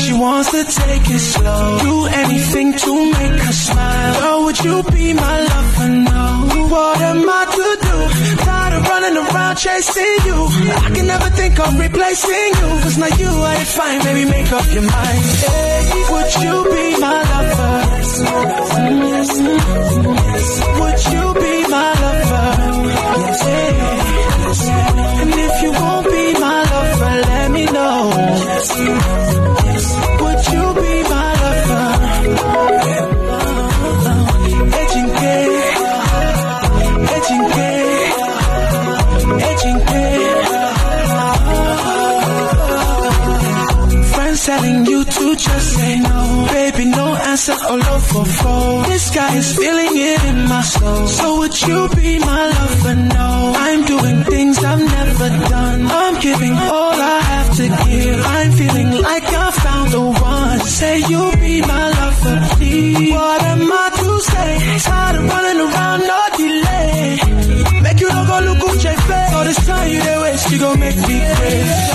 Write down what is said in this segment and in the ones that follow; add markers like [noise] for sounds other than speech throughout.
she wants to take it slow. Do anything to make her smile. Oh, would you be my lover? No. What am I to do? Tired of running around chasing you. I can never think of replacing you. Cause now you are fine, baby, make up your mind. Hey, would you be my lover? Mm-hmm. Would you This is feeling it in my soul. So would you be my lover? No. I'm doing things I've never done. I'm giving all I have to give. I'm feeling like I found the one. Say you'll be my lover, please. What am I to say? Tired of running around, no delay. Make you look go look face. All this time you waste, you gon' make me crazy.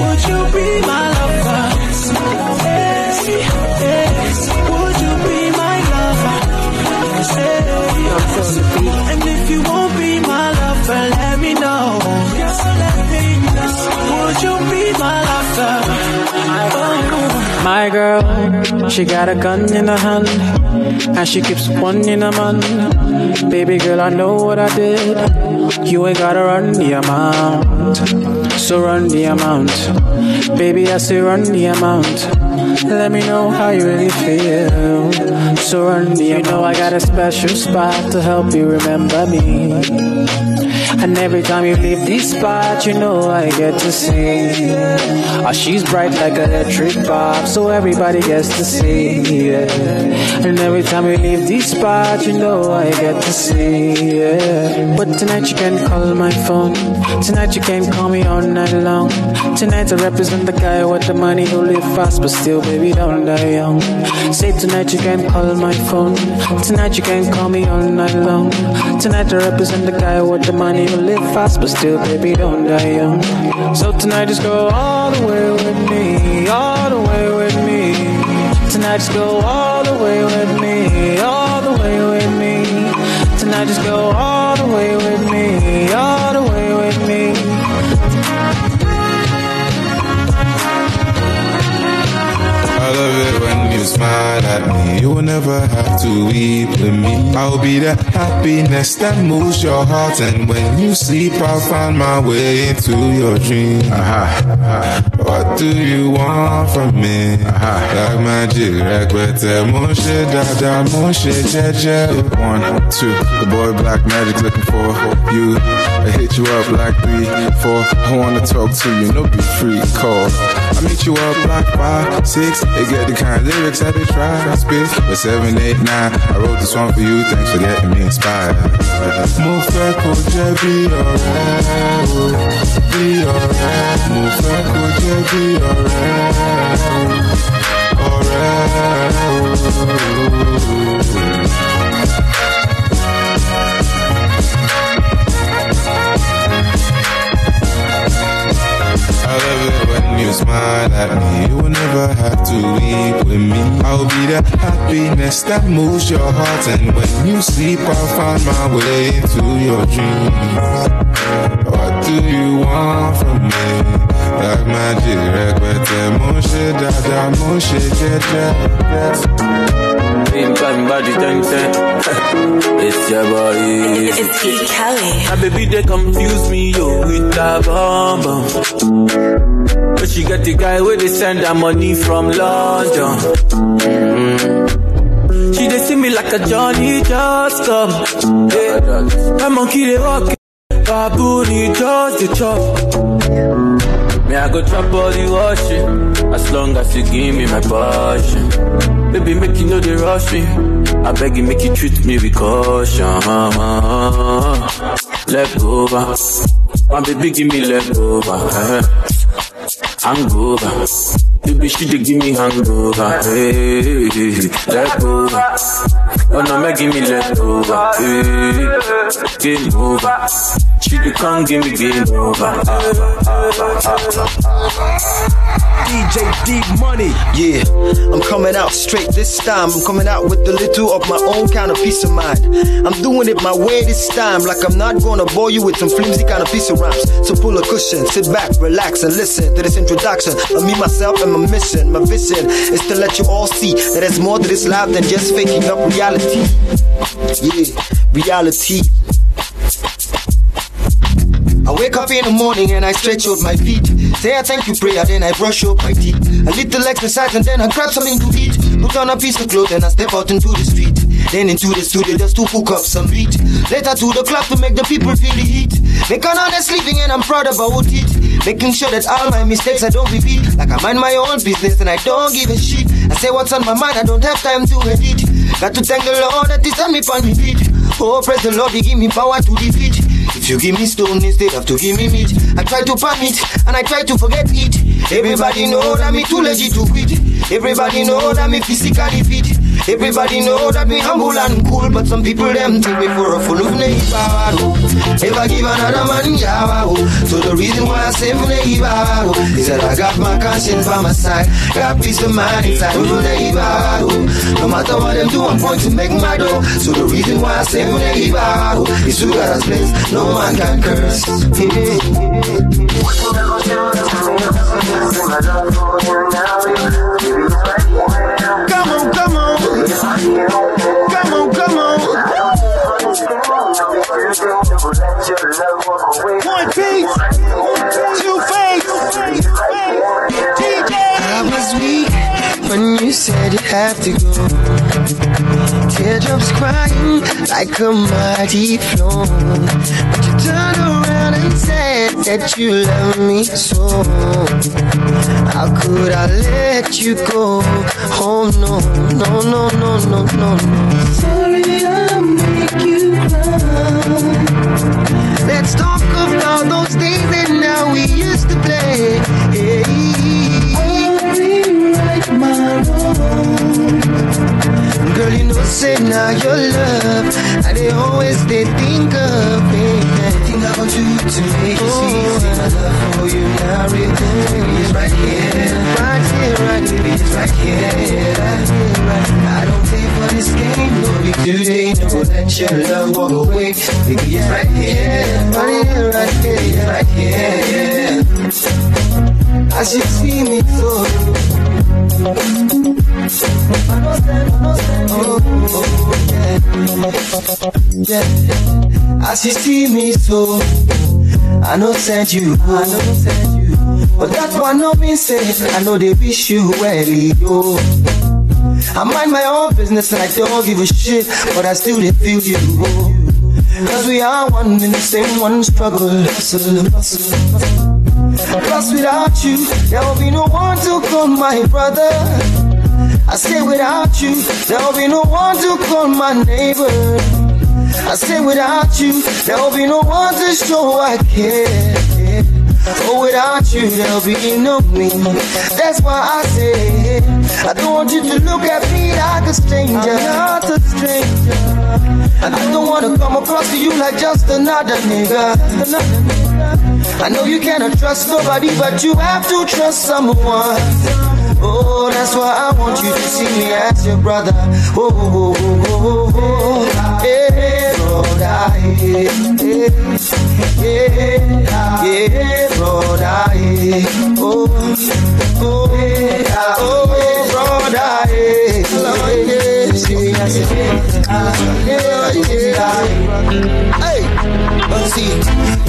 Would you be my My girl, she got a gun in her hand, and she keeps one in her man. Baby girl, I know what I did. You ain't gotta run the amount, so run the amount. Baby, I say run the amount. Let me know how you really feel. So run. You know I got a special spot to help you remember me. And every time you leave this spot, you know I get to see. Oh, she's bright like electric bulb, so everybody gets to see. Yeah. And every time you leave this spot, you know I get to see. Yeah. But tonight you can call my phone. Tonight you can call me all night long. Tonight I represent the guy with the money who live fast, but still, baby, don't die young. Say tonight you can call my phone. Tonight you can call me all night long. Tonight I represent the guy with the money who live fast, but still, baby, don't die young. So tonight just go all the way with me, all the way with me. Tonight just go all the way with me, all the way with me. Tonight just go all the way with me, smile at me. You will never have to weep with me. I'll be the happiness that moves your heart. And when you sleep, I'll find my way into your dream. Uh-huh. What do you want from me? Like magic, requete, moshe, dada, moshe, jeje. One, two, the boy Black Magic looking for you. I hit you up like three, four. I wanna talk to you, no be free, call. I meet you up like five, six. They get the kind of lyrics that they try to spit. But seven, eight, nine, I wrote this one for you. Thanks for getting me inspired. Mo fẹ́ kó jẹ́ bí ọ̀rẹ́ o, bí ọ̀rẹ́. Mo ọ̀rẹ́ o, ọ̀rẹ́ o. I love it when you smile at me. You will never have to weep with me. I'll be the happiness that moves your heart. And when you sleep, I'll find my way into your dreams. What do you want from me? Like magic, requete, moshe, dada, moshe, jeje. Same time, body ten ten. [laughs] it's your boy. It's E. Kelly. My baby, they confuse me, yo, with that bomb bomb. But she got the guy where they send her money from London. Mm. She they see me like a Johnny just come. Yeah. My monkey they walk, baboon he just the chop. Me I go chop all the washing, as long as you give me my passion. Baby, make you know they rush me. I beg you, make you treat me with caution. Left over, my baby, give me left over. Hangover, Baby, she give me hangover. Hey, let go. Oh no, make give me let over. Eh, hey, game over. She dey come give me game over. DJ Dee Money. Yeah, I'm coming out straight this time. I'm coming out with a little of my own kind of peace of mind. I'm doing it my way this time, like I'm not gonna bore you with some flimsy kind of piece of rhymes. So pull a cushion, sit back, relax, and listen to this introduction of me, myself, and my mission. My vision is to let you all see that there's more to this life than just faking up reality. Yeah, reality. I wake up in the morning and I stretch out my feet. Say I thank you prayer, then I brush up my teeth. A little exercise and then I grab something to eat. Put on a piece of clothes and I step out into the street. Then into the studio just to hook up some beat. Later to the club to make the people feel the heat. Make an honest living and I'm proud about it. Making sure that all my mistakes I don't repeat. Like I mind my own business and I don't give a shit. I say what's on my mind, I don't have time to edit. Got to thank the Lord that He's on me on me feet. Oh, praise the Lord, He give me power to defeat. If you give me stone instead of to give me meat, I try to palm it and I try to forget it. Everybody know that me too lazy to quit. Everybody know that me physically fit. Everybody know that me humble and cool, but some people them take me for a fool of neighbor. Never give another man yawa. So the reason why I say neighbor is that I got my conscience by my side, got peace of mind inside of neighbor. No matter what them do, I'm going to make my dough. So the reason why I say neighbor is to God's place, no man can curse. Come on, come on. Come on, come on. One piece. Two face. DJ. I was weak when you said you had to go. Teardrops crying like a mighty flow. But you turned around and said that you love me so. How could I let you go? Oh no, no, no, no, no, no, no. Sorry, I Yeah. As you see me so, I know send you, I know send you. But that one no mean say, I know they wish you well, yo. I mind my own business and I don't give a shit, but I still they feel you. oh. Cause we are one in the same one struggle. Plus without you, there will be no one to call my brother. I say without you, there will be no one to call my neighbor. I say without you, there will be no one to show I care. Oh, without you, there'll be no me. That's why I say, I don't want you to look at me like a stranger. I'm not a stranger. I don't want to come across to you like just another nigga. I know you cannot trust nobody, but you have to trust someone. Oh, that's why I want you to see me as your brother. Oh, oh, oh, oh, oh, oh. Hey, brother, hey, hey, yeah, yeah, brother, hey. Oh, oh, hey, oh, brother, hey, yeah, see me as your brother. Yeah, yeah. Hey, see,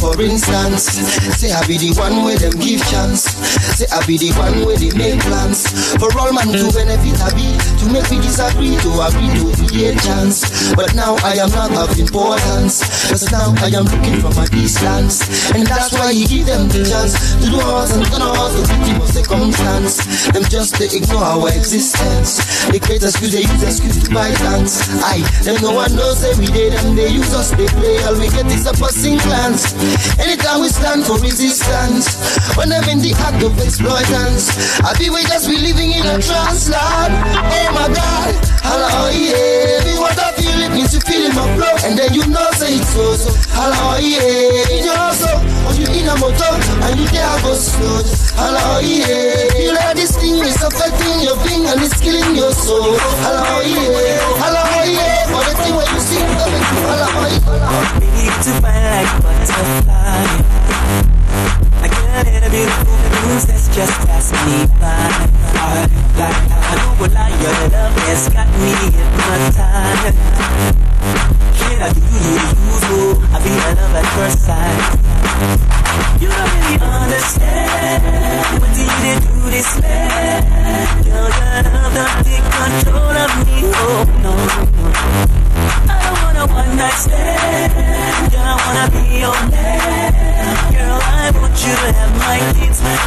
for instance, say I be the one where them give chance. Say I be the one where they make plans. For all man to benefit a be, to make me disagree, to agree to be a chance. But now I am not of importance, cause now I am looking from a distance. And that's why he give them the chance to do us and know us the victim of circumstance. Them just they ignore our existence. They create excuse, they use excuse to buy dance. I, them no one knows every day, them they use us, they play. All we get is a passing glance. Anytime we stand for resistance, when I'm in the act of exploitance, I be we just be living in a trance, land. Oh my God, hello, oh, yeah. Me what I feel, it means you feel in my flow, and then you know say it's so, so. Hello, oh, yeah. In your soul, or you in a motor, and you there go slow. Hello, yeah. You like this thing is affecting your being and it's killing your soul. Hello, yeah. Hello, yeah. For the thing when you see, hello, yeah like butterfly. I can't hear the beautiful news that's just passed me by. I, know a lie, your love has got me hypnotized. Shit, I do you use, I feel a love at first sight. You don't really understand what did you do this man? Girl, your love don't take control of me, oh no. I don't want a one night stand. Girl, I wanna be your man. Girl, I want you to have my kids.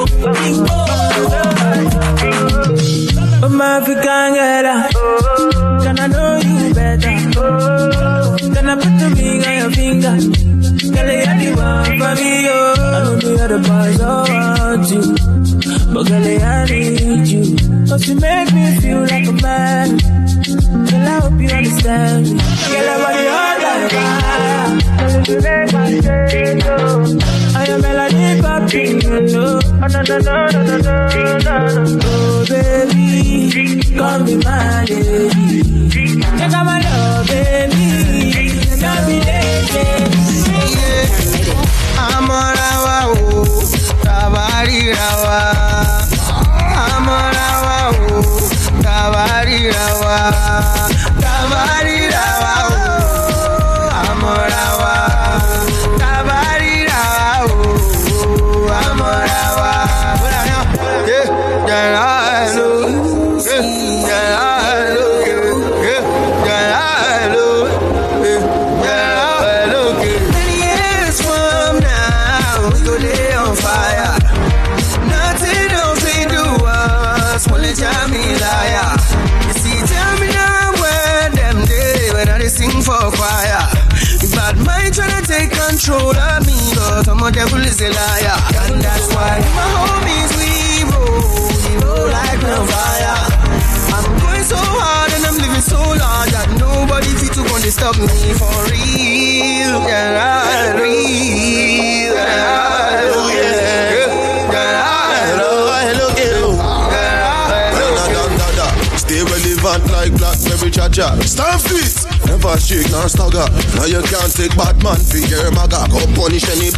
Chacha. Stand fit, never shake nor stagger. Now you can't take bad man for your maga. Go punish any.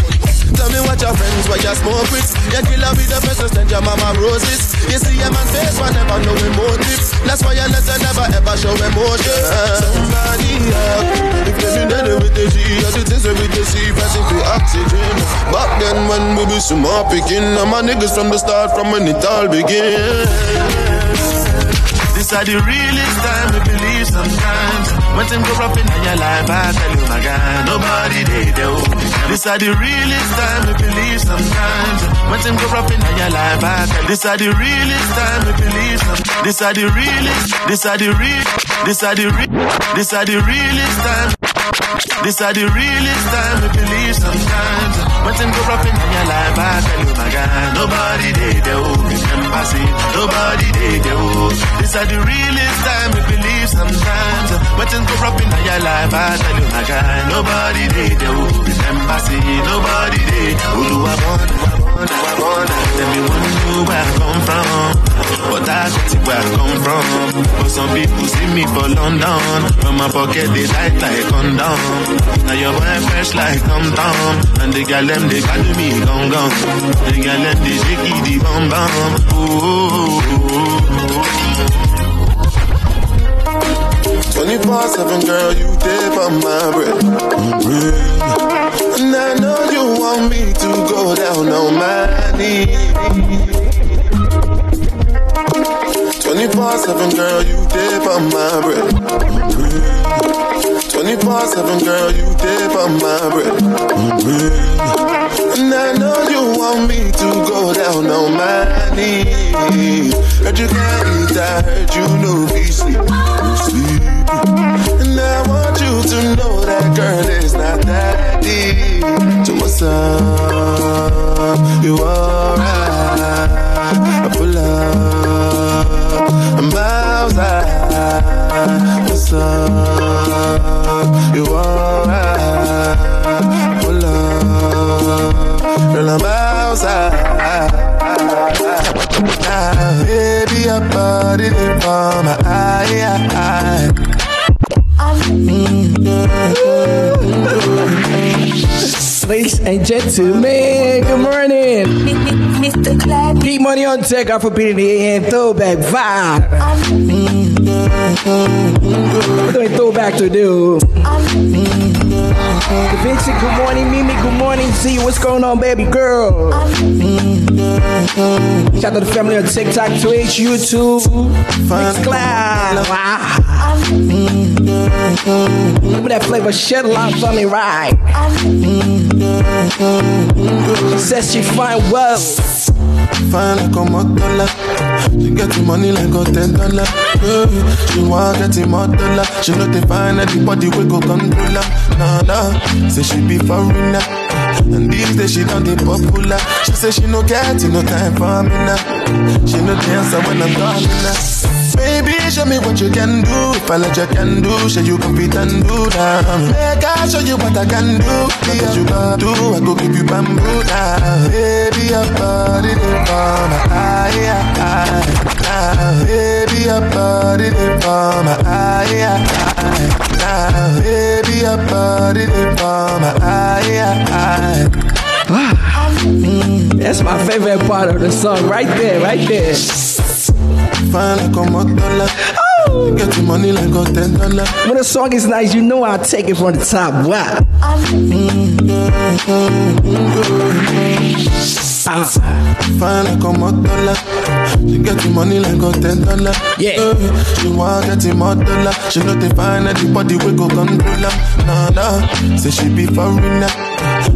Tell me what your friends, what you smoke with. You kill her with the precious, then your mama roses. You see a man face, but never know emotive. That's why you let never ever show emotion. Somebody up. If they been dead with the G, or the things we they see, passing for oxygen. Back then when we be small picking, and my niggas from the start, from when it all began. This are the realest time we believe sometimes. When things go rough in your life, I tell you, my guy, nobody they do. This are the realest time we believe sometimes. When things go rough in your life, I tell This are the realest time we believe sometimes. This are the realest, this are the real, this are the real, this are the realest time. This are the realest time we believe sometimes. Things go rough in your life, I tell you, my guy, nobody they do. Remember, see, nobody they do. This are the realest time we believe sometimes. Things go rough in your life, I tell you, my guy, nobody they do. Remember, see, nobody they do. Who I want? I who where I come from. But that's where I come from. But some people see me for London. From my pocket, they tight like condom. Now your boy fresh like Tom Tom. And the gal them, they call me gong gong. The gal them, they shaky the bum bum. Ooh. 24-7, girl, you dip on my bread. And I know you want me to go down on my knees. 24-7, girl, you dip on my bread. 24-7, girl, you dip on my bread. And I know you want me to go down on my knees. Heard you can't eat, I heard you know be sleep. Want you to know that girl is not that deep. So what's up? You alright? I pull up, I'm outside. What's up? You alright? Pull up, girl, I'm outside. Ah, baby, your body for my eye. Ladies and gentlemen, good morning. Mr. Glad. Keep money on tech off for beating the AM throwback vibe. We're doing throwback to do. Vinci, good morning. Mimi, good morning. See what's going on, baby girl. Shout out to the family on TikTok, Twitch, YouTube, Mixcloud. Wow. Remember that flavor shed lot for me, right? Says she find well. Fine like a motola. She get the money like a ten dollar. Yeah. She want get the motola. She know they find anybody we go control her. Nah nah, say she be foreigner. And these days she done the popular. She say she no get no time for me now. She no answer when I'm calling her. Baby, show me what you can do. If I let you can do, show you compete and do that. Make I show you what I can do. Because you can do, I go give you bamboo now. Baby, your body they for my eye, eye, eye. Baby, your body they for my eye, eye, eye. Baby, your body they for my eye, eye. Ah, That's my favorite part of the song, right there, right there. Fine like a. Oh. Get the money like a ten dollar. When the song is nice, you know I take it from the top. Wow. Ah. Fine like a motola. She get the money like a ten dollar. Yeah. She want get the motola. She know they find anybody we go control her. Nah nah. Say she be foreigner.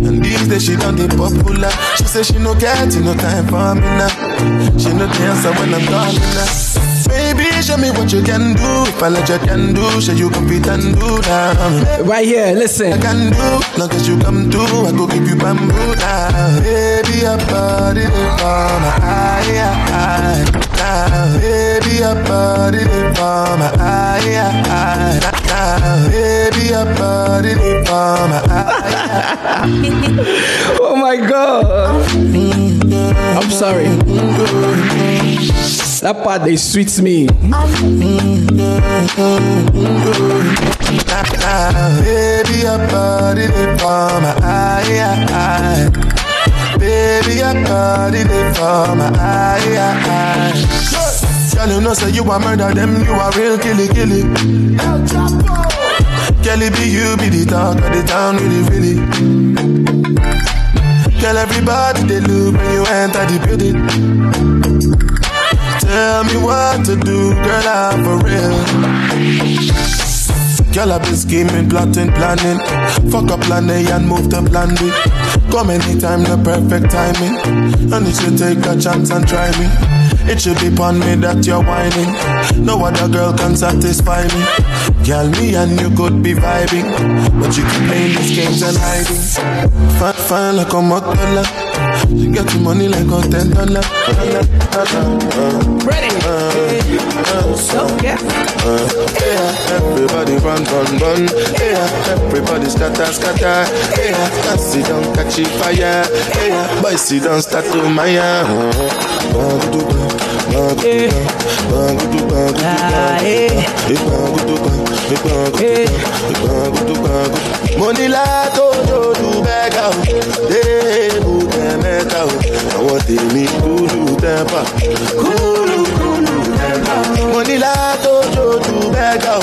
And these days she done the popular. She say she no get no time for me now. She no the answer when I'm calling her. Baby, show me what you can do. If I let you can do, show you compete and do that. Right here, listen. I can do, long as you come through, I go give you bamboo now. Baby, your body they for my eye, eye, eye. Baby, your body they for my eye, eye, eye. Baby, your body they for my eye. Oh my god. I'm sorry. That part they sweets me. Baby, your body they for my eye, eye. Baby, your body they for my eye, eye. Girl, you know say you a murder them, you a real killy killy. Kelly be you be the talk of the town, really really. Girl, everybody they look when you enter the building. Tell me what to do, girl, I'm for real. Girl, I've been scheming, plotting, planning. Fuck up plan A and move to plan B. Come anytime, the perfect timing. And you should take a chance and try me. It should be upon me that you're whining. No other girl can satisfy me. Girl, me and you could be vibing. But you keep playing these games and hiding. Fine, fine like a motola. She get the money like a ten dollar. Ready? Uh, uh, uh, so, yeah. Yeah, everybody run, run, run. Yeah, everybody scatter, scatter. Yeah, dance sit down, catch fire. Yeah, boys sit down, start to maya. Money la tó jòdù bẹ́gà o, déèbù tẹ mẹ́ta o, àwọn tèmi kúlù tẹ́pà. Kúlù kúlù tẹ́pà. Money la tó jòdù bẹ́gà o,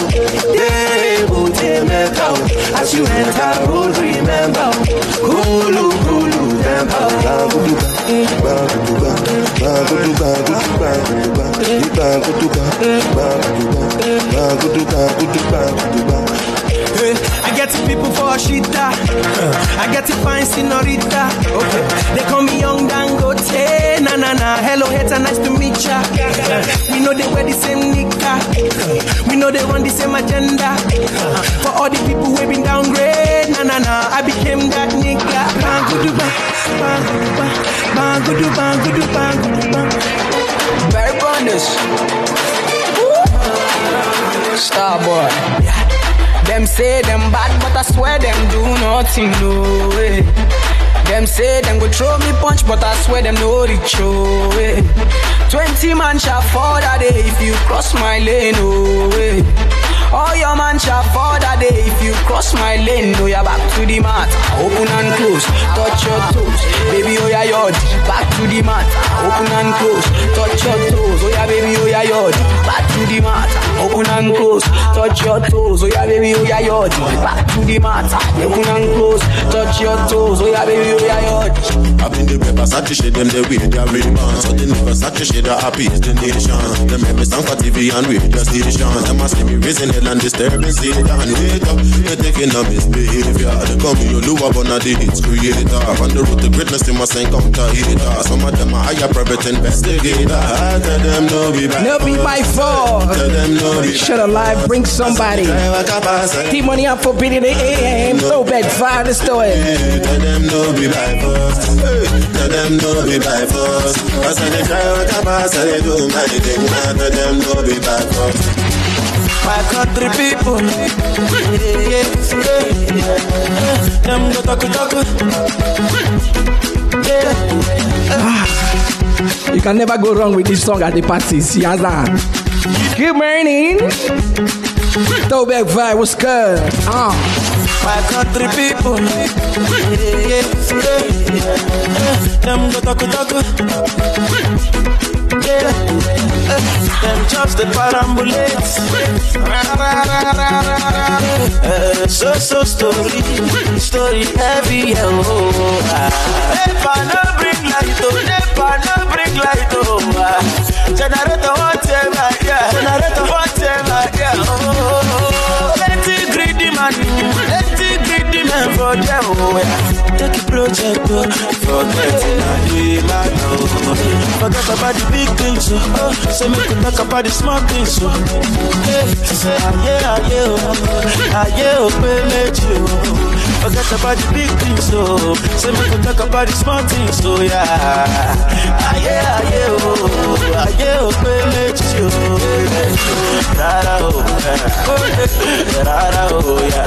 déèbù tẹ mẹ́ta o, as you enter road remember gbàgùdùgbà, gbàgùdùgbà, gbàgùdùgbà, gbàgùdùgbà. Hey, uh, I get the people for shita. I get the fine senorita. Okay. They call me young Dangote. Na na na. Hello, hater, nice to meet ya. Uh, we know they wear the same nika. Uh, we know they want the same agenda. For all the people who been downgrade. Na na na. I became that nigga. Bang gudu bang, bang gudu bang, bang gudu bang gudu bang gudu bang. Very bonus. Star boy. Them say them bad, but I swear them do nothing, no way. Them say them go throw me punch, but I swear them no reach, oh. Twenty man shall fall that day if you cross my lane, oh way. All your man shall fall that day if you cross my lane. No, you're back to the mat, open and close, touch your toes, baby. Oh yeah, yod, back to the mat, open and close, touch your toes. Oh yeah, baby. Oh yeah, yod, back to the mat, open and close, touch your toes. Oh yeah, baby. Oh yeah, yod, back to the mat, open and close, touch your toes. Oh yeah, baby. Oh yeah, yod. Up in the Versace shade them the way they rebound. So the Versace shade the happy is the nation. Them make me sound for TV and radio station. Them a see me raising hell and disturbing Satan. Wake up, you're taking a misbehavior. They call me your Lua Bona, the hits creator. On the road to greatness, they must encounter hater. Some of them are higher private investigator. I tell them no be by No be my fault. Tell them no be Shut a live, bring somebody. The money I'm forbidden the AM. Throwback fire the story. Tell them no be by force. Tell them no be by force. I dey try what I pass, I do my thing. Tell them no be by force. My country people, yeah, yeah, yeah. them go talk talk. Yeah. You can never go wrong with this song at the parties. Yazan. Good morning. Throwback vibe, what's good? Uh. My country people, yeah, yeah, yeah. them go talk talk. Yeah, them chops the parambulate. Uh, so so story, story heavy. Oh, ah. Never no bring light, oh, never no bring light. Oh, ah. generator whatever, yeah, generator whatever, yeah. Oh, plenty greedy man, plenty man for them. Oh, yeah. Take a project, oh, forget now do it, man. Oh, forget about the big things, oh, oh. so make you talk about the small things, oh. Yeah, say, ah, yeah, ah, yeah, oh, ah, yeah, oh, pay méjì, oh. Forget about the big things, oh. So make you talk about the small things, oh, yeah. Ah, yeah, ah, yeah, oh, ah, yeah, oh, pay méjì, oh. Rárá, oh. Rárá, oh, yeah.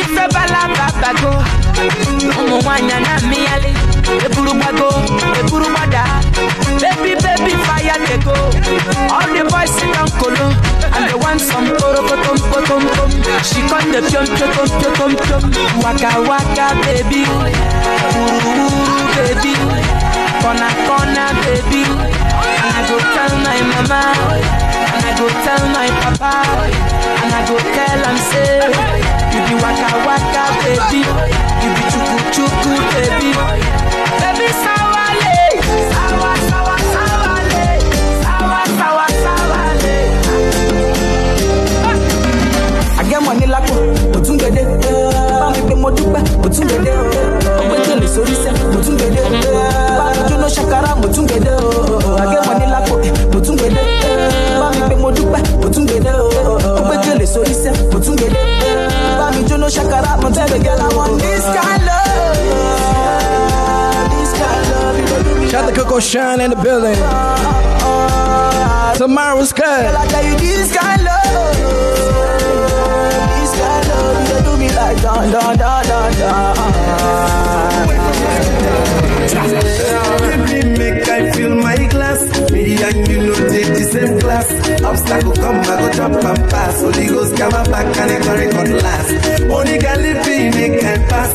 ife balababago, ụmụ nwanyị na-amịghalị, eburu gbago, eburu gbada, baby baby fire dey go, all the boys sit down and they want some korokotom potom tom, she come dey piom piom piom piom, waka waka baby, wuru baby, corner corner baby, and I go tell my mama, and I go tell my papa. And I go tell am say You be waka waka baby. You be chuku chuku baby. Baby sawale, sawa sawa sawale, sawa sawa sawale. ní lápò òtún gbèdé mo dúpẹ́ o. Ọmọ ìkẹlẹ sórí o. Bá ṣàkárà mo o. Àgẹ́mọ̀ ní lápò mo tún gèdè bá mi pé mo o. Ọmọ ṣàkárà mo tẹ́ the Shout the Coco Shine in the building. Tomorrow's good. I tell you this kind love. This kind love me like dun dun dun dun. Baby, make I fill my glass. Me and you know take the same class. Obstacle come, I go jump and pass. Holy Ghost come back and I carry cut last. Only Galilee make I pass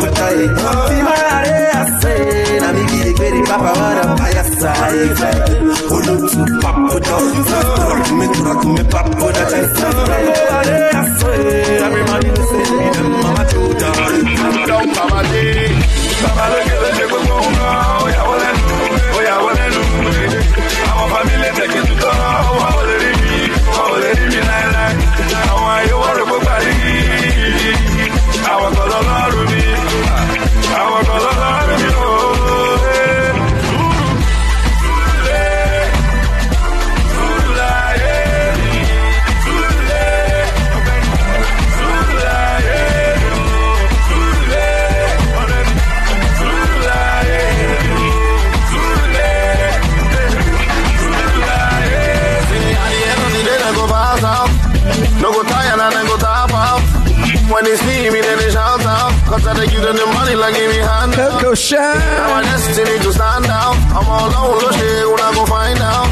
kutaye. Simarare ase Na migiri kweri papa wana paya me tu rak me papo da to say me them mama Don't to the money like give me hand. Coco Shine. Destiny to stand out. I'm all alone, no shit, when I go find out.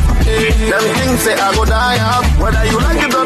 Them things say I go die out. Whether you like it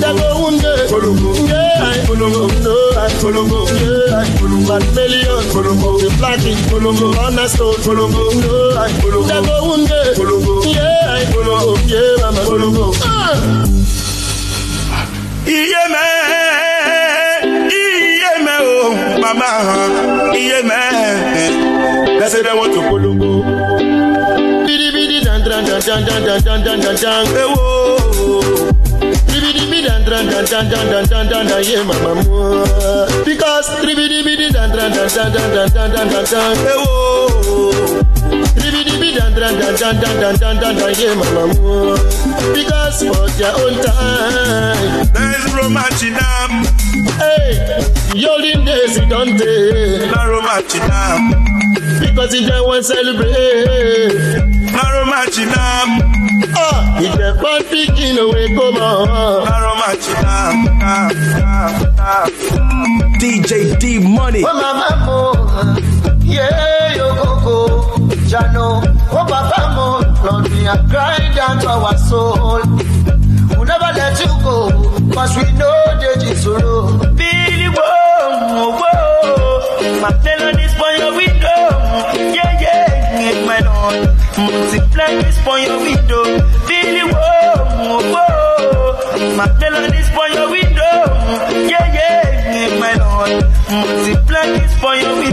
nah, Kolobo. Nah, go one day. Kolobo. Yeah, I'm Kolobo. No, I'm Kolobo. Yeah, I'm Kolobo. One million. Kolobo. The platinum. Kolobo. On a stone. Kolobo. No, I'm Kolobo. Nah, go one day. Kolobo. Yeah, I'm Kolobo. Yeah, mama. Kolobo. Ah. Iye mẹ́, iye mẹ́ o, mama, iye mẹ́. They say they want to polongo. Bidi bidi dan dan dan dan dan dan dan dan dan dan. Hey, whoa. Bidi bidi dan dan dan dan dan dan dan dan dan yeah mama mo. Because bidi bidi dan dan dan dan dan dan dan dan dan dan. Hey, whoa. Bidi bidi dan dan dan dan dan dan dan dan dan yeah mama mo. Because for their own time. There's romance in them. Hey, the olden days it don't take. No romance in them. Because if they want celebrate. No romance in them. Oh, if they want picking away, come on. No romance in them. DJ Dee Money. Oh, mama, mo, yeah, yo, go, go, Jano, oh, papa, mo, Lord, we are crying down to our soul. We'll never let you go, cause we know that it's sorrow. Billy, whoa, whoa, my melodies for your window. Yeah, yeah, yeah, my lord. Multiply this for your window. Billy, whoa, whoa, my melodies for your window. Yeah, yeah, my lord. Multiply this for your window.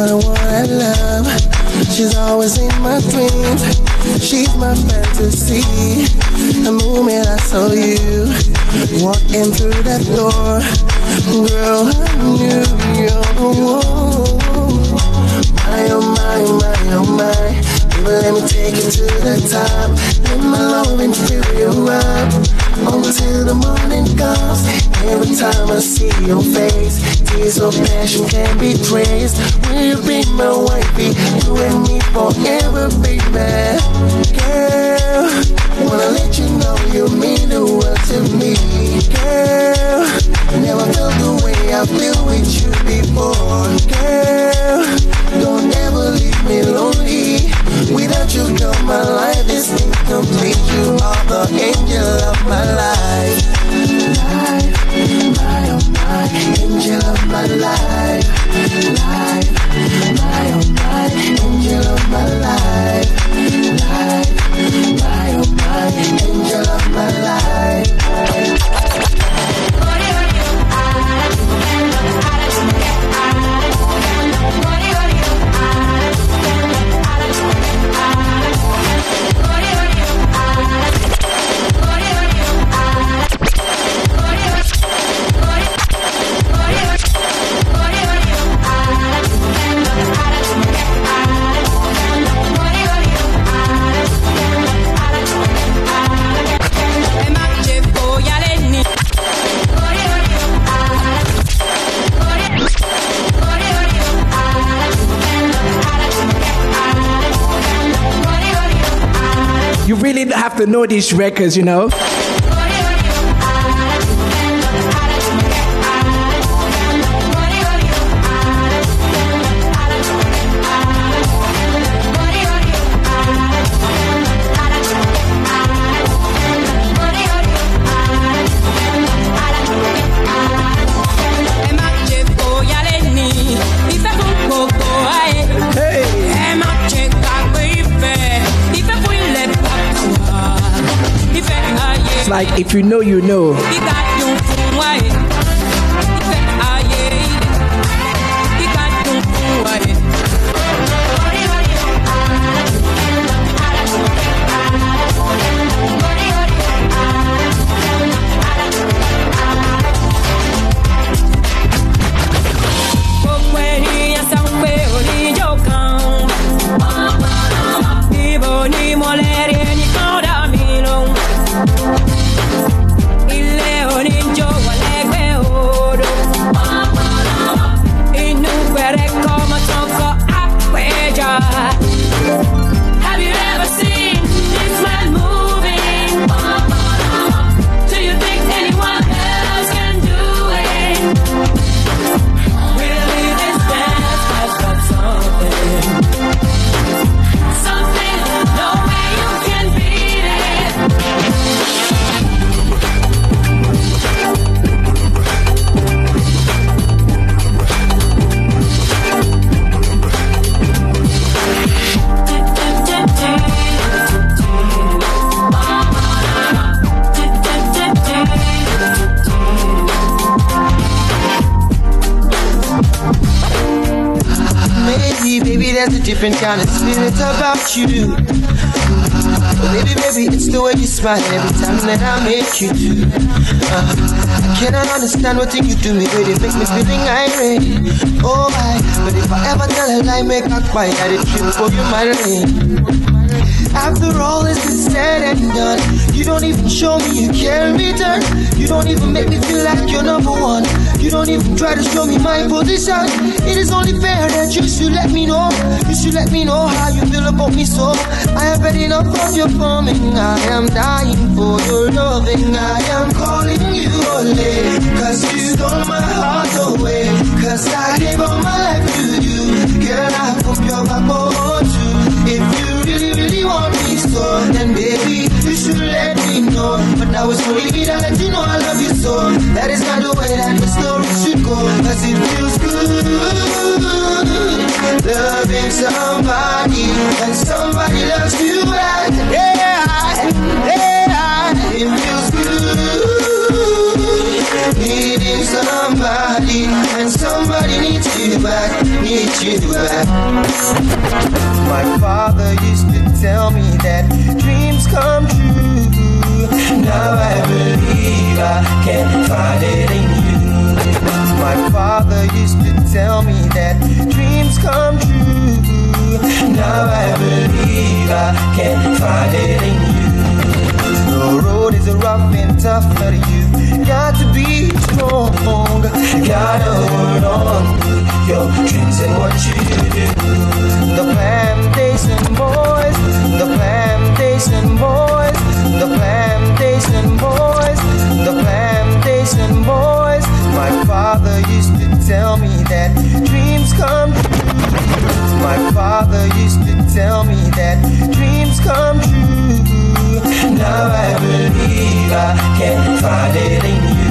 For the one I love. She's always in my dreams. She's my fantasy. The moment I saw you walking through that door, girl, I knew you. My oh my, my oh my. Baby, let me take you to the top. Let my loving fill you up until the morning comes. Every time I see your face, tears of passion can be traced. Will you be my wifey? You and me forever, baby. Girl, wanna let you know you mean the world to me. Girl, know these records, you know. If you know, you know. Different kind of spirit about you. Baby, baby, it's the way you smile every time that I make you do. Uh, I cannot understand what thing you do me, baby, make me feeling irate. Oh, my, but if I ever tell a lie, make a quiet, I did trip for you, my rain. After all this is said and done, you don't even show me you care in return. You don't even make me feel like you're number one. You don't even try to show me my position. It is only fair that you should let me know. You should let me know how you feel about me so. I have had enough of your forming. I am dying for your loving. I am calling you only. Cause you stole my heart away. Cause I gave all my life to you. Girl, I hope you're back home too. If you really, really want me so, then baby, you should let now it's only me that you know I love you so. That is not the way that the story should go. Cause it feels good. Loving somebody and somebody loves you back. Yeah, yeah, it feels good. Needing somebody and somebody needs you back, needs you back. My father used to tell me that dreams come true. Now I believe I can find it in you. My father used to tell me that dreams come true. Now I believe I can find it in you. The road is rough and tough, but you got to be strong. Gotta hold on to your dreams and what you do. The plantation boys, plantation boys, the plantation boys, the plantation boys. My father used to tell me that dreams come true. My father used to tell me that dreams come true. Now I believe I can find it in you.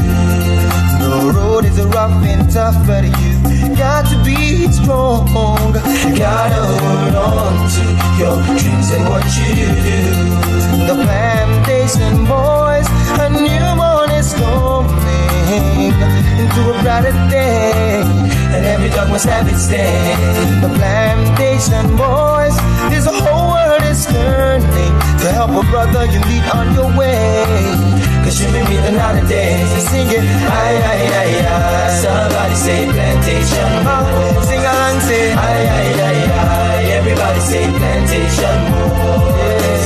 The road is rough and tough, but you got to be strong. You Gotta hold on to your dreams and what you do. The plantation boys, a new morning is coming into a brighter day, and every dog must have its day. The plantation boys, a whole world is turning to help a brother you meet on your way. May meet another day. So sing it, aye, aye, aye, aye. Somebody say plantation. Oh, sing along, say, aye, aye, aye, aye. Everybody say plantation. Yeah.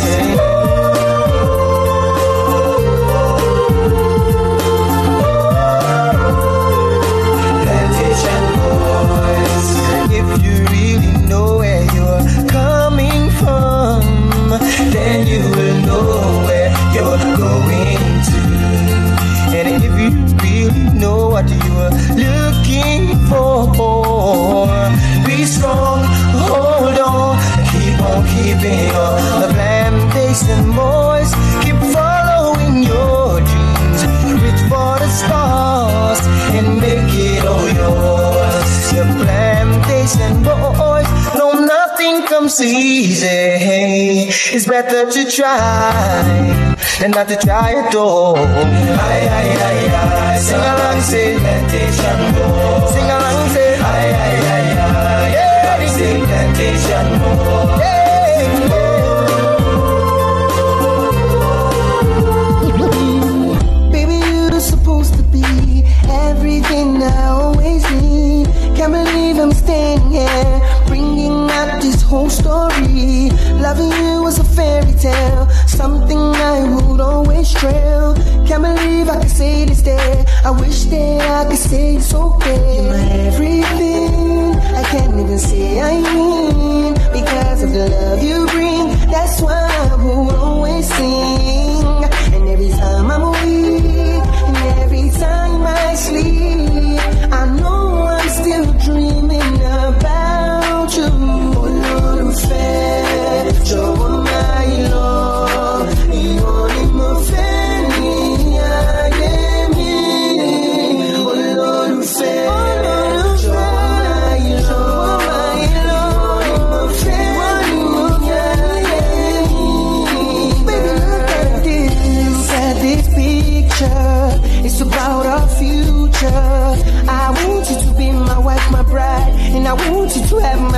Than not to try at all. Aye, aye, aye, aye. Sing along, say plantation. Sing along, say aye, aye, aye, aye. Everybody say plantation boys. Believe I could say this day. I wish that I could say it's okay. You're my everything. I can't even say I mean because of the love you bring. That's why I would always sing.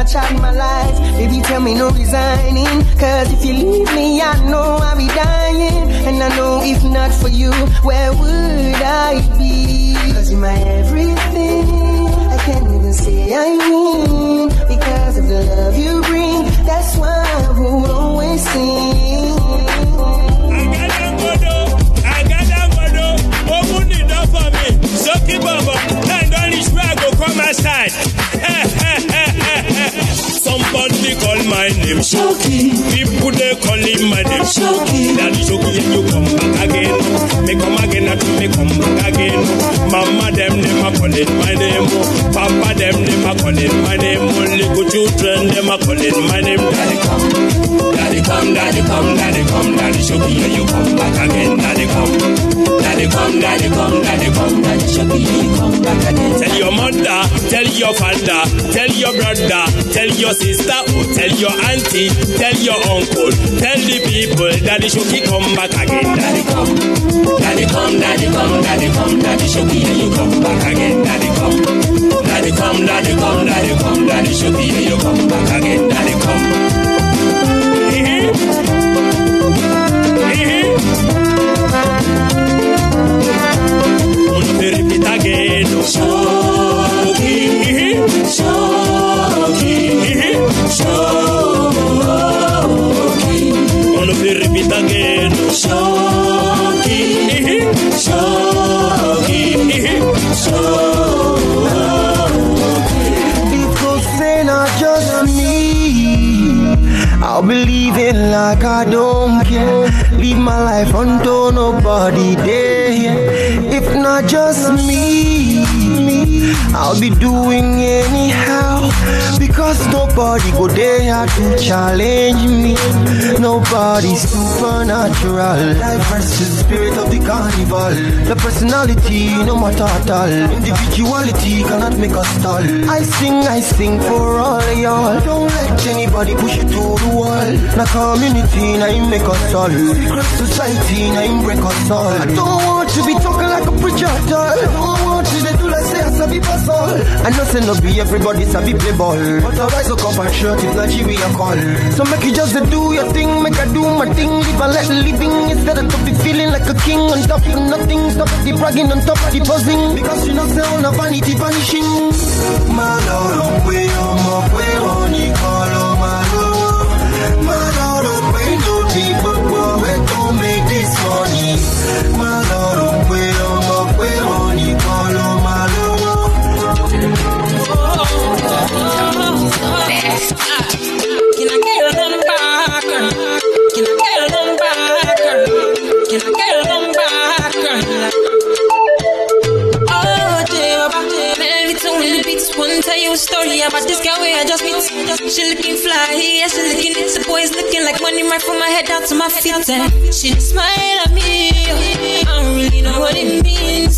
I tried my life. Baby, tell me no resigning. Cause if you leave me, I know I'll be dying. And I know if not for you, where would I be? Cause you're my everything. I can't even say I mean. Because of the love you bring, that's why I will always sing. My name Chucky. People they call him my name Showkey. Daddy Showkey, and you come back again. Me come again, and me come back again. Mama them a calling my name. Papa them a calling my name. Only good children them a calling my name. Daddy come, daddy come, daddy come, daddy come, daddy Showkey, and you come back again. Daddy come, daddy come, daddy come, daddy come, daddy Showkey, and you come back again. Tell your mother, tell your father, tell your brother, tell your sister, oh, tell your auntie, tell your uncle, tell the people that the Showkey come back again. Daddy come, daddy come, daddy come, daddy come, daddy Showkey, and you come back again. Daddy come, daddy come, daddy come, daddy come, daddy Showkey, and you come back again. Daddy come. Wanna repeat again? Showkey, Showkey, Showkey. Repeat again? Showkey, Showkey, Showkey. Because say not just me. I'll believe it like I don't care. Leave my life until nobody there. If not just me, I'll be doing anyhow. Because nobody go there to challenge me. Nobody's supernatural. Life versus spirit of the carnival. The personality, no matter at all. Individuality cannot make us stall. I sing, I sing for all y'all. Don't let anybody push you to the wall. Na community, na him make us all. Secret society, na him break us all. I don't want to be talking like a preacher at all. Sabi pass all. I know say no be everybody sabi play ball. But I rise up and shirt if Nigeria call. So make you just do your thing, make I do my thing. Live and let living instead of be feeling like a king on top of nothing. Stop the bragging on top of the buzzing. Because you know say all the vanity vanishing. Maloro we omo we oni kolo malo. Maloro we no people we to make this money. Maloro we omo story about this girl where I just meet. She looking fly, yeah, about it's a winning bitch. Won't tell you a story about this girl. I just meet. she looking it. The boys looking like money right from my head down to my feet. And she smile at me. I don't really know what it means.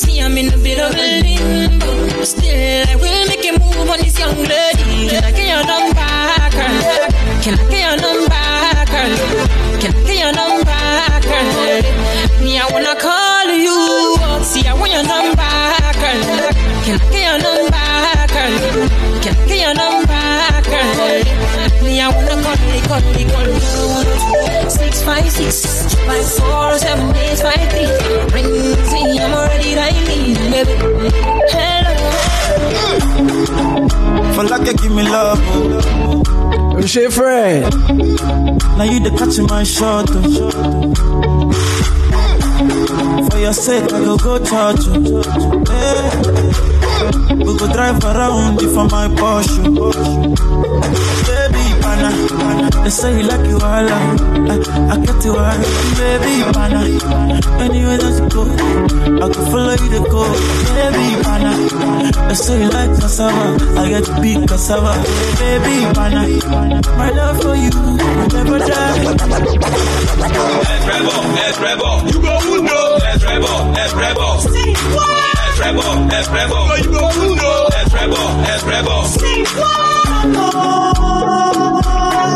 See, I'm in a bit of a limbo. Still, I will make a move on this young lady. Can I get your number, girl? Can I get your number, girl? Can I get your number, girl? Me, I wanna call you. See, I want your number, girl. Can I get your number, girl? Can I get your number, girl? Me, I wanna call you, call you, call you. Six five six five four like give me love. Oh. Shit, Fred. Now you the catch my shot. Oh. For your sake, I go go touch you. Hey. We go drive around you for my Porsche. Baby, pana, they say you like you all. I, I get you all. Baby, pana, anywhere that you go, I can follow you to go. Baby, pana, they say you like cassava. I get to be cassava. Baby, pana, my love for you will never die. Let's rebel, let's rebel. You go who know? Let's rebel, let's rebel. Say what? Let's rebel, let's rebel. You go who know? Let's rebel, let's rebel. Say what?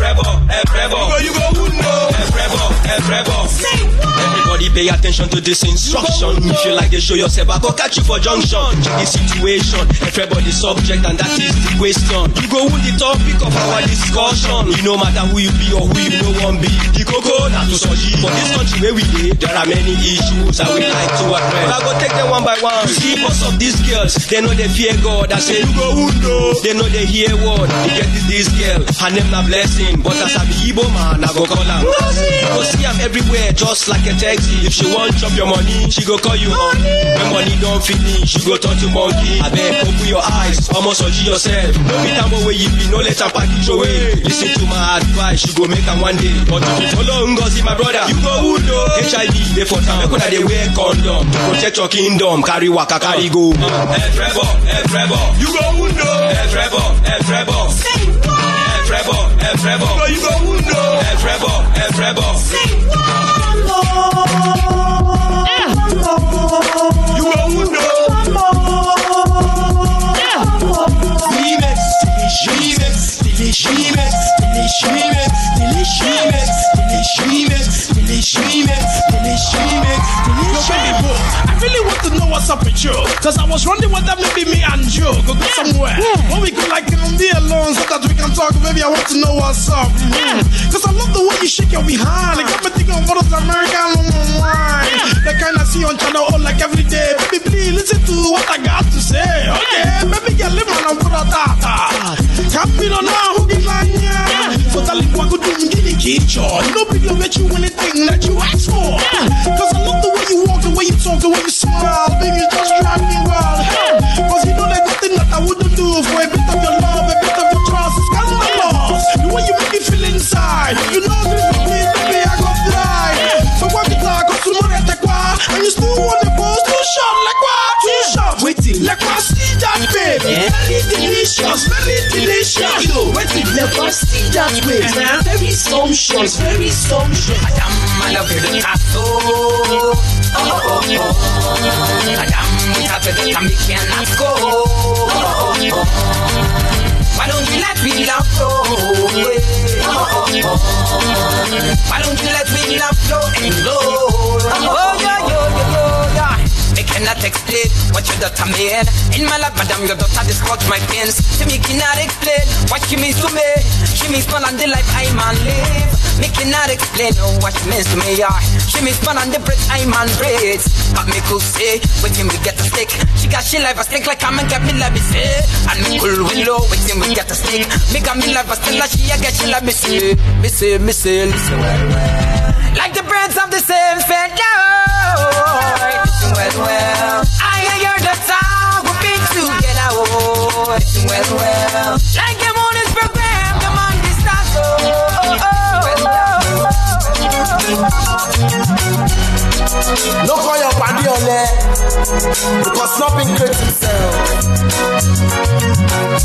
rebel, let's rebel. You go who know? Let's rebel, let's rebel. Say what? Let's rebel, let's rebel. You go who know? Evrebo, Evrebo. Everybody pay attention to this instruction. If you like to show yourself, I go catch you for junction. Check the situation, everybody subject, and that is the question. You go who the topic of our discussion. You no matter who you be or who you know one be. The coco na to soji. For this country where we live, there are many issues that we like to address. But I go take them one by one. You see, most of these girls, they know they fear God. I say, you go who know? They know they hear word. They get this, this girl, her name na blessing. But as I be Igbo man, I go call her. You go see am everywhere, just like a taxi. If she want chop your money, she go call you honey. When money don't finish, she go turn to monkey. I beg, open your eyes, almost urge yourself. No be time where you be, no let her package away. Listen to my advice, you go make am one day. But if you follow Ngozi, my brother, you go who know? HIV, they for town. Make una dey wear condom to protect your kingdom. Carry waka, carry go. Evrebo, Evrebo, you go who know? Evrebo, Evrebo. Evrebo, Evrebo, you go who know? Evrebo, Evrebo. You go who know? Remix, remix, remix, remix, remix, remix, remix, remix, remix, Yo, baby boo, I really want to know what's up with you. Cause I was wondering whether maybe me and you could go somewhere. Where we could like be alone so that we can talk. Baby, I want to know what's up. Mm. Cause I love the way you shake your behind. Got me thinking of all those American wine. The kind I see on channel all like every day. Baby, please listen to what I got to say. Okay, baby, get live man, I'm for the tata. Camino now, who like yeah. So tell you what could do me get the. You know, people bet you anything that you ask for. Cause I love the way you walk, the way you talk, the way you smile. Baby, you just drive me wild. Cause you know there's nothing that I wouldn't do for a bit of your love, a bit of your trust. It's scandalous. The way you make me feel inside. You know this is me, baby, I got fly. So talk, cause tomorrow at the and you still want to post too short, like what? Too short. Waiting, like what? That, baby. Very delicious, very delicious. Yo, like what? See that, baby. Uh-huh. Very sumptuous, very sumptuous. Madam, I love you, the ah, tattoo. Oh oh, oh, oh, oh. Madam, without you, the we cannot ah, oh, go. Oh, oh, oh. Why don't you let me love flow? Oh, oh, oh. Why don't you let me love flow and go? Oh, yeah, yo, cannot explain what you done to In my life, madam, your daughter discouraged my pains. To me cannot explain what she means to me? She means fun on the life I man live. Me cannot explain oh, what she means to me, yeah. She means fun on the bread I man breathes But me could say, with him we get a stick She got she life a stink like I'm and get me love me say And me cool willow, with him we get a stick Me got me life a stink like she a get she love me say Me say, me say, listen. Well, well Like the birds of the same feather well, well. I and you the we be together, oh, it's well, well. Like the moon is the oh, oh. oh. No call your body on there because nothing creates himself.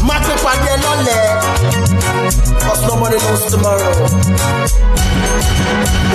Matter body on there because nobody knows tomorrow.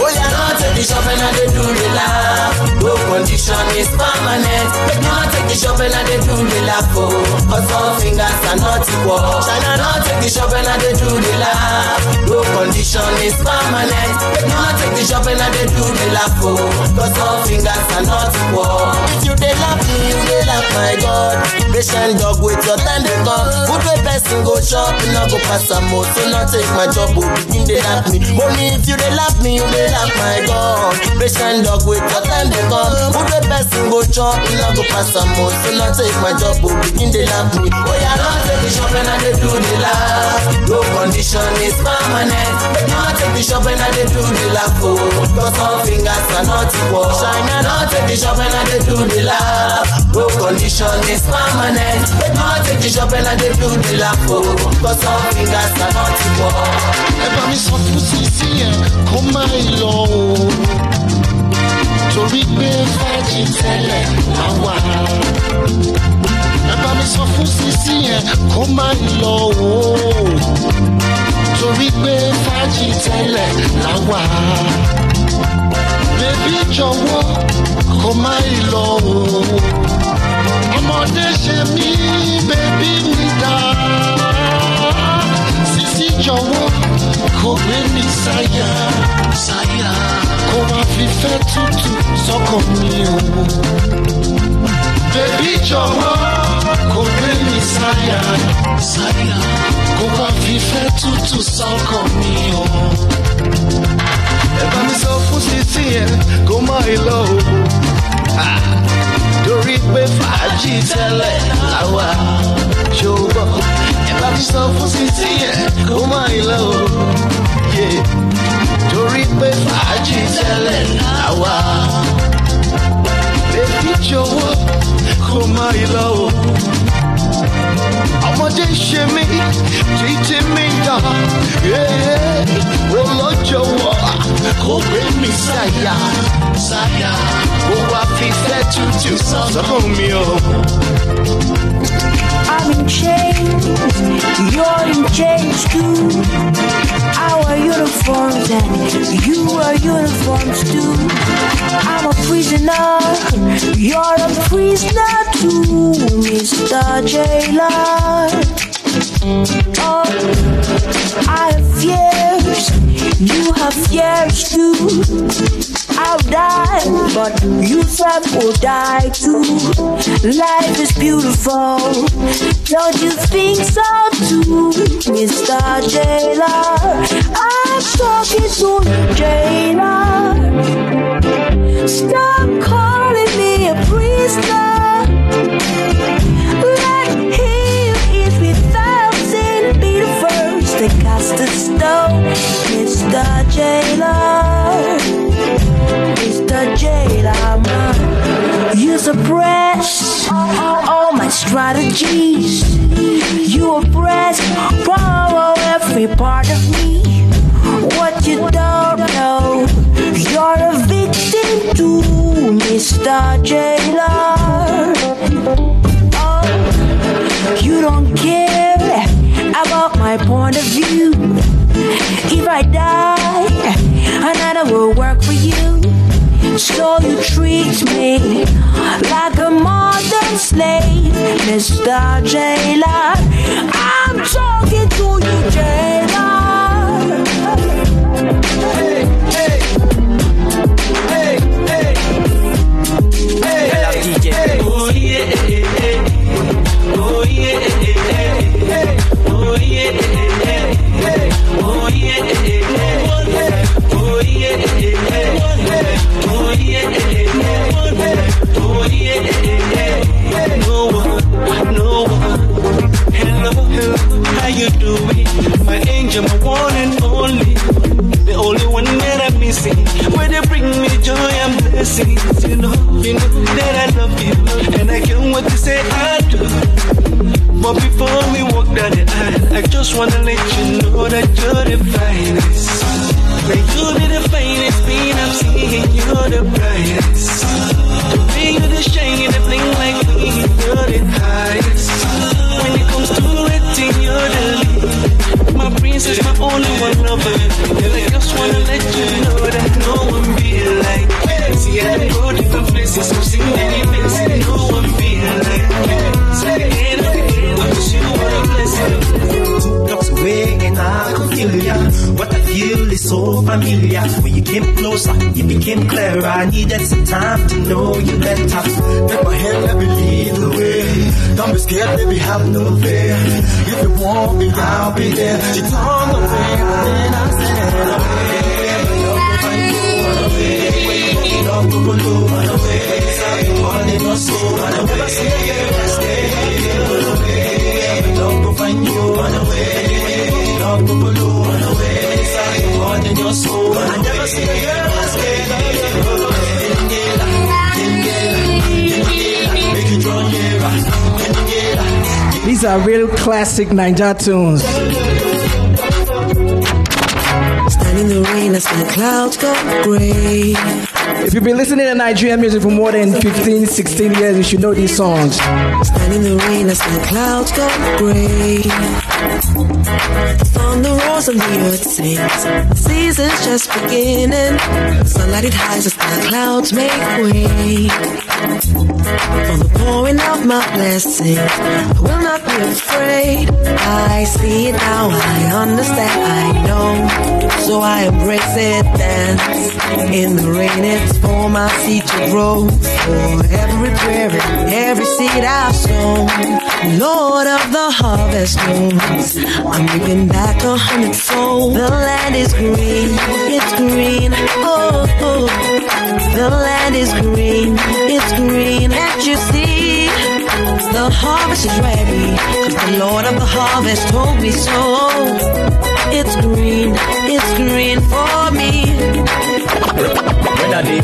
Oh yeah, not take the shovel and they do the laugh. No condition is permanent. But not take the shovel and they do the laugh. Oh, cause all fingers are not equal. Not take the shovel and they do the laugh. No condition is permanent. But not take the shovel and they do the laugh. Oh, cause all fingers are not equal. If you they laugh me, you they laugh my God. Patient dog with your time they come. Food way person go shop, and I go pass some more. So not take my job, but begin they laugh me. Money if you they laugh me, you they laugh my God. Patient dog with your time they come. Food way person go shop, and I go pass some more. So not take my job, but begin they laugh me. Oh yeah, not take the shop and I they do the laugh. No condition is permanent. Not take the shop and I they do the laugh. Oh, cause all fingers are not equal. Shine and not take the shop and I they do the laugh. No condition is permanent. Not take the shop and I they do the laugh. Oh, cause all fingers are not equal. ẹ bá mi sọ fún sisi yẹn kó má lọ o torí pé fàájì tẹ́lẹ̀ máa wà. ẹ bá mi sọ fún sisi yẹn kó má lọ o torí pé fàájì tẹ́lẹ̀ máa wà. Bébí jọ̀wọ́ kó má lọ o. Ọmọdé ṣe mí bébí mi dá. Sisi jọ̀wọ́ kò gbé mi sáyà. Sáyà. Kó wá fífẹ́ tútù sọ́kàn mi o. bèbí jọ̀wọ́ kò gbé mi sáyà. Sáyà. Kó wá fífẹ́ tútù sọ́kàn mi o. ẹ mi sọ fún títí yẹn kó má ì lọ. Ah, torí pé fàájì tẹ́lẹ̀ làwà ṣòwò. ẹ bá mi sọ fún títí yẹn kó má ì lọ. Yeah, torí pé fàájì tẹ́lẹ̀ làwà. bébí jọ̀wọ́ kó má ì lọ o. ọmọdé ṣe mí títí mi dá. ó lọ́jọ́wọ́ kó gbé mi sáyà sáyà kó wá fífẹ́ tútù sọ́kàn mi o. I'm in chains, you're in chains too. Our uniforms and you are uniforms too. I'm a prisoner, you're a prisoner too, Mr. Jailer. Oh, I have fears, you have fears too. I'll die, but you have will die too. Life is beautiful, don't you think so too, Mr. Jailer? I'm talking to you, Jailer. Stop Mr. Jailer. Oh, you don't care about my point of view. If I die, another will work for you. So you treat me like a modern slave, Mr. Jailer. I'm talking to you, Jailer. Angel, my one and only. The only one that I'm missing. Where they bring me joy and blessings. You know, you know that I love you. And I can't wait to say I do. But before we walk down the aisle, I just wanna let you know that you're the finest. That you'll be the finest being I'm seeing, you're the brightest. The way you the shine, the bling like me, you're the My princess, my only one lover. And I just wanna let you know that no one be like. See, I go different places, so sing many places, no one be like me. Say, ain't no cause you are a blessing. Talks away and I could feel ya. What I feel is so familiar. When you came closer, you became clearer. I needed some time to know you better. Take my hand, let me lead the way. Don't be scared, baby, have no fear. If you want me, I'll be there. She turned These are real classic Naija tunes. In the rain as the clouds go gray. If you've been listening to Nigerian music for more than 15, 16 years, you should know these songs. Stand in the rain as the clouds go gray. On the roars of the earth sings. Season's just beginning. Sunlight it hides as the clouds make way. For the pouring of my blessings, I will not be afraid. I see it now, I understand, I know. So I embrace it, dance. In the rain, it's for my seed to grow. For every prayer and every seed I've sown. Lord of the harvest knows I'm reaping back a hundredfold. The land is green, it's green. Oh, oh. The land is green, it's green. Can't you see? The harvest is ready. the Lord of the harvest told me so. It's green, it's green for.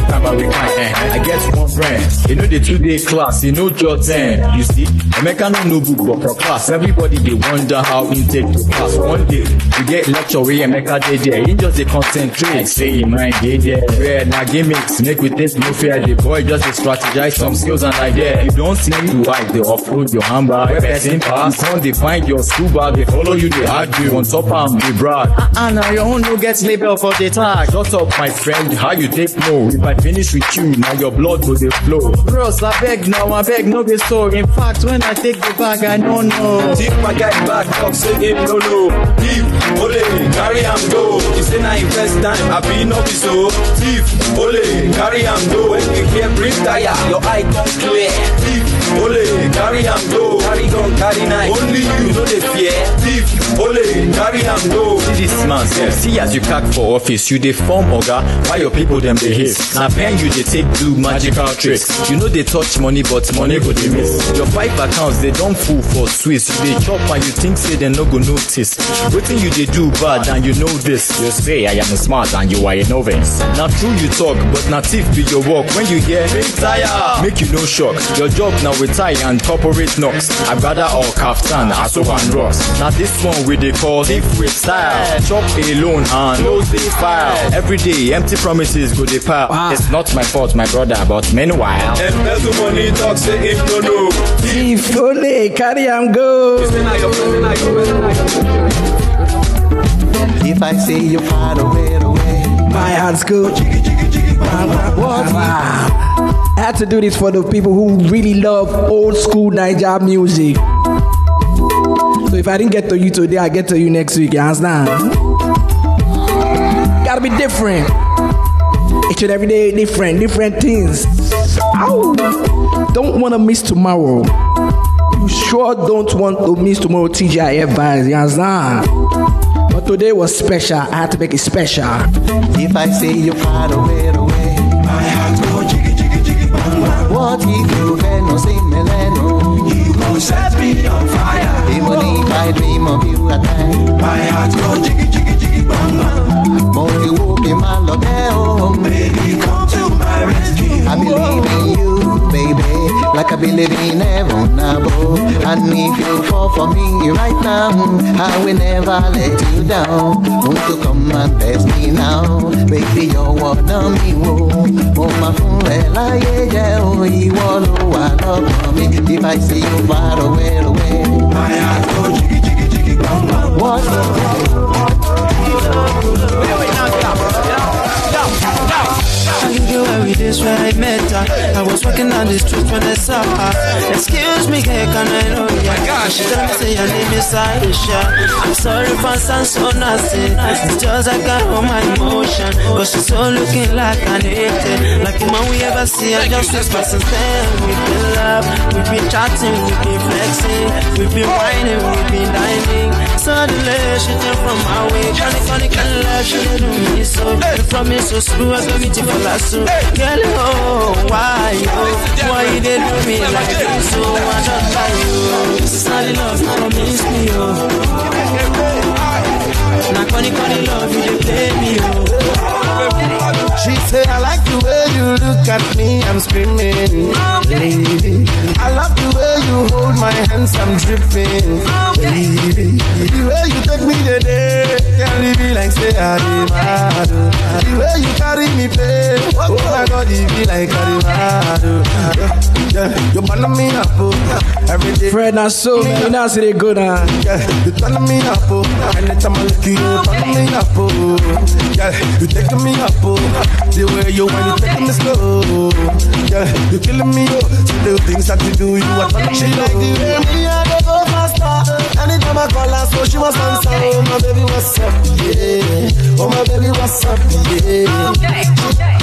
When I did primary kind, eh, I get one friend. You know the two day class, you know your ten. You see, Emeka no no book but for class. Everybody they wonder how he take to class. One day you get lecture where Emeka dey there. He just dey concentrate. Say him mind dey there. Where na gimmicks make we taste no fear. The boy just dey strategize some skills and idea. You don't see to wipe they offload your handbag. Where person pass, come they find your school bag. They follow you, they argue on top am they brag. Ah, now your own no get label for the tag. Shut up, my friend. How you take no? If I finish with you, now your blood go dey flow. Bros, I beg now, I beg no be so. In fact, when I take the bag, I don't know. Tip my guy back, talk say him no no. Thief, ole, carry am go. He say na him first time, I be no be so. Thief, ole, carry am go. When you hear bring tire, your eye come clear. Thief, ole, carry am go. Carry gun, carry knife. Only you know the fear. Thief, ole, carry am go. See this man sef, see as you cack for office, you dey form oga, while your people dem dey hiss. Na pen you dey take do magical tricks. You no dey touch money but money go dey miss. Your five accounts dey don full for Swiss. You dey chop and you think say dem no go notice. Wetin you dey do bad and you know this. You say I am smart and you are a novice. Na true you talk but na thief be your work. When you hear big tire, make you no shock. Your job na with tie and corporate knocks. I gather all kaftan, aso and rocks. Na this one we dey call thief with style. Chop alone and close the file. Every day empty promises go dey pile. Ah. It's not my fault my brother but meanwhile. Embezzle money, talk say him no no. Thief, ole, carry am go. If I say you're far away, away, My heart's good. I had to do this for the people who really love old school Naija music. So if I didn't get to you today, I get to you next week. You understand? Gotta be different. Each and every day, different, different things. Ow! Don't wanna miss tomorrow. You sure don't want to miss tomorrow, TGIF vibes. You understand? But today was special. I had to make it special. if I say you're far away, What if you no say meleno? You go set me on fire. Even if I dream of you at night, my heart go jiggy jiggy jiggy bang bang. More you will be my love, oh, baby, come to my rescue. I believe in you, like I believe in heaven above. And if you fall for me right now, I will never let you down. Won't you come and test me now, baby? You're one of me, whoa. Mo ma fún ẹ láyé jẹ́ o, ìwọ ló wà lọ́kàn mi. If I see you far away, away, my heart go jiggy jiggy jiggy bang bang. What? I knew you every day where I met her. I was walking down the street when I saw her. Excuse me, can I know ya? My gosh, she told me say your name is Aisha. I'm sorry for sound so nasty. It's just I got all my emotion, but she's so looking like an angel. Like the man we ever see, I just whisper since then. We've been love, we've been chatting, we've been flexing, we've been whining, we've been dining. Suddenly she turned from my way. Johnny, funny, can love, she do me so. The promise so screw, I got me to for last so. Girl, oh, why, oh, why you did do me like this? So I don't like you. This is not the love, not miss me, oh. Now, funny, funny love, you dey play me, oh. She said, I like the way you look at me, I'm screaming. Lady, I love the way you hold my hands, I'm dripping. Lady, the way you take me today, can leave me like say I did body be like Carimado. Yeah, yeah, you burn me up, oh. Every day. Fred, not so, man. You know how they good, huh? Yeah, you turn me up, oh. Anytime I look you, you turn me up, oh. Yeah, you taking me up, oh. The way you when you taking me slow. Yeah, you killing me, oh. See the things that you do, you are turning She oh. like the way me I go faster. Anytime I call her, so she must answer. Oh my baby, what's up? Yeah. Oh my baby, what's up? Yeah.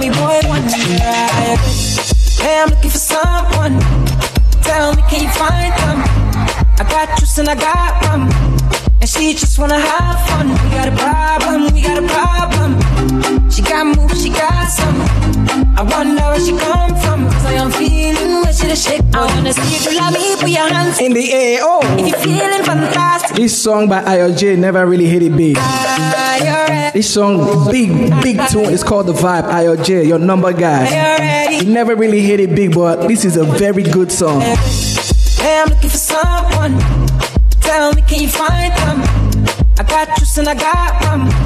Me, boy, one. Hey, I'm looking for someone. Tell me, can you find them? I got juice and I got rum. She just wanna have fun. We got a problem, we got a problem. She got moves, she got some. I wonder where she come from. Cause I am feeling where she the shake. I wanna see if you love me, put your hands In the air, oh. If you feeling fantastic. This song by IOJ never really hit it big. This song, big, big tune, It's called The Vibe. IOJ, your number guy. He never really hit it big, but this is a very good song. Hey, I'm looking for someone. Tell me, can you find them? I got juice and I got rum.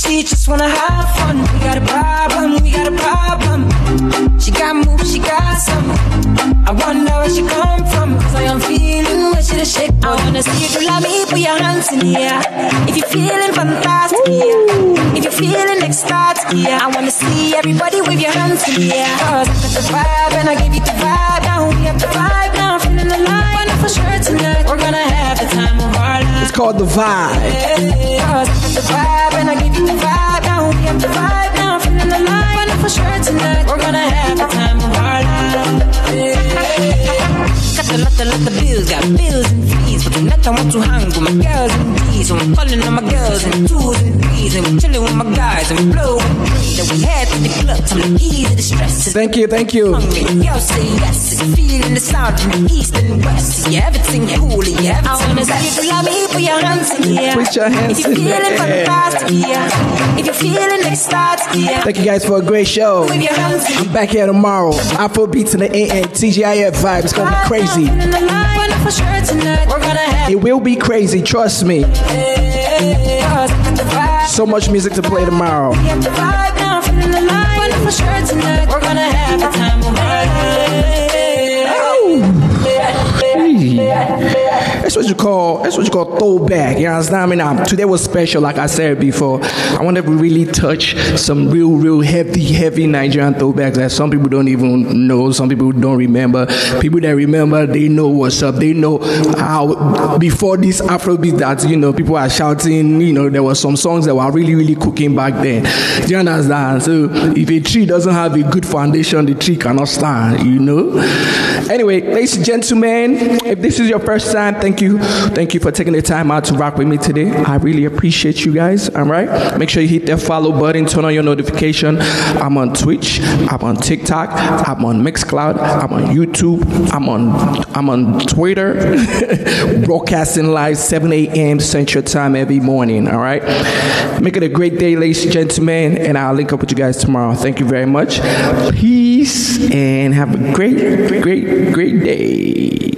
She just wanna have fun. We got a problem, we got a problem. She got moves, she got some. I wonder where she come from. Cause I am feeling where she the shake. I wanna see you love me, put your hands in the air. If you're feeling fantastic, yeah. If you're feeling ecstatic, yeah. I wanna see everybody with your hands in the air. Cause I got the vibe and I give you the vibe. Now we have the vibe, now I'm feeling alive. For sure tonight, we're gonna have the time. It's called The Vibe. The vibe and I give you the vibe. Now we have the vibe, now I'm feeling alive. And for sure tonight, we're gonna have the time of our lives. Got the lot, the lot, the bills, got bills and fees. But tonight I want to hang with my girls and bees. So I'm calling on my girls and twos and threes. And we're chilling with my guys and blowing breeze. And we head to the club, time to ease the stress. Thank you, thank you. Girls say yes, feeling the sound from the east and west. Yeah, everything cool, yeah. I wanna see if you love me, put your hands in the air. Put your hands if you're in the feeling fantastic, yeah. If you're feeling ecstatic, yeah. Thank you guys for a great show. With your hands I'm back here tomorrow. Afro beats in the AM, TGIF vibe. It's gonna be crazy. Feeling alive, and for sure tonight we're gonna have It will be crazy, trust me. Cause I got the vibe. So much music to play tomorrow. We That's what you call that's what you call throwback. You understand? I mean, um, today was special, like I said before. I want to really touch some real, real heavy, heavy Nigerian throwbacks that some people don't even know, some people don't remember. People that remember, they know what's up. They know how before this Afrobeat that you know people are shouting. You know, there were some songs that were really, really cooking back then. Do you understand? So if a tree doesn't have a good foundation, the tree cannot stand. You know. Anyway, ladies and gentlemen, if this is your first time, thank you, thank you for taking the time out to rock with me today. I really appreciate you guys. All right, make sure you hit that follow button, turn on your notification. I'm on Twitch, I'm on TikTok, I'm on Mixcloud, I'm on YouTube, I'm on I'm on Twitter, [laughs] broadcasting live 7 a.m. Central Time every morning. All right, make it a great day, ladies and gentlemen, and I'll link up with you guys tomorrow. Thank you very much. Peace and have a great, great, great day.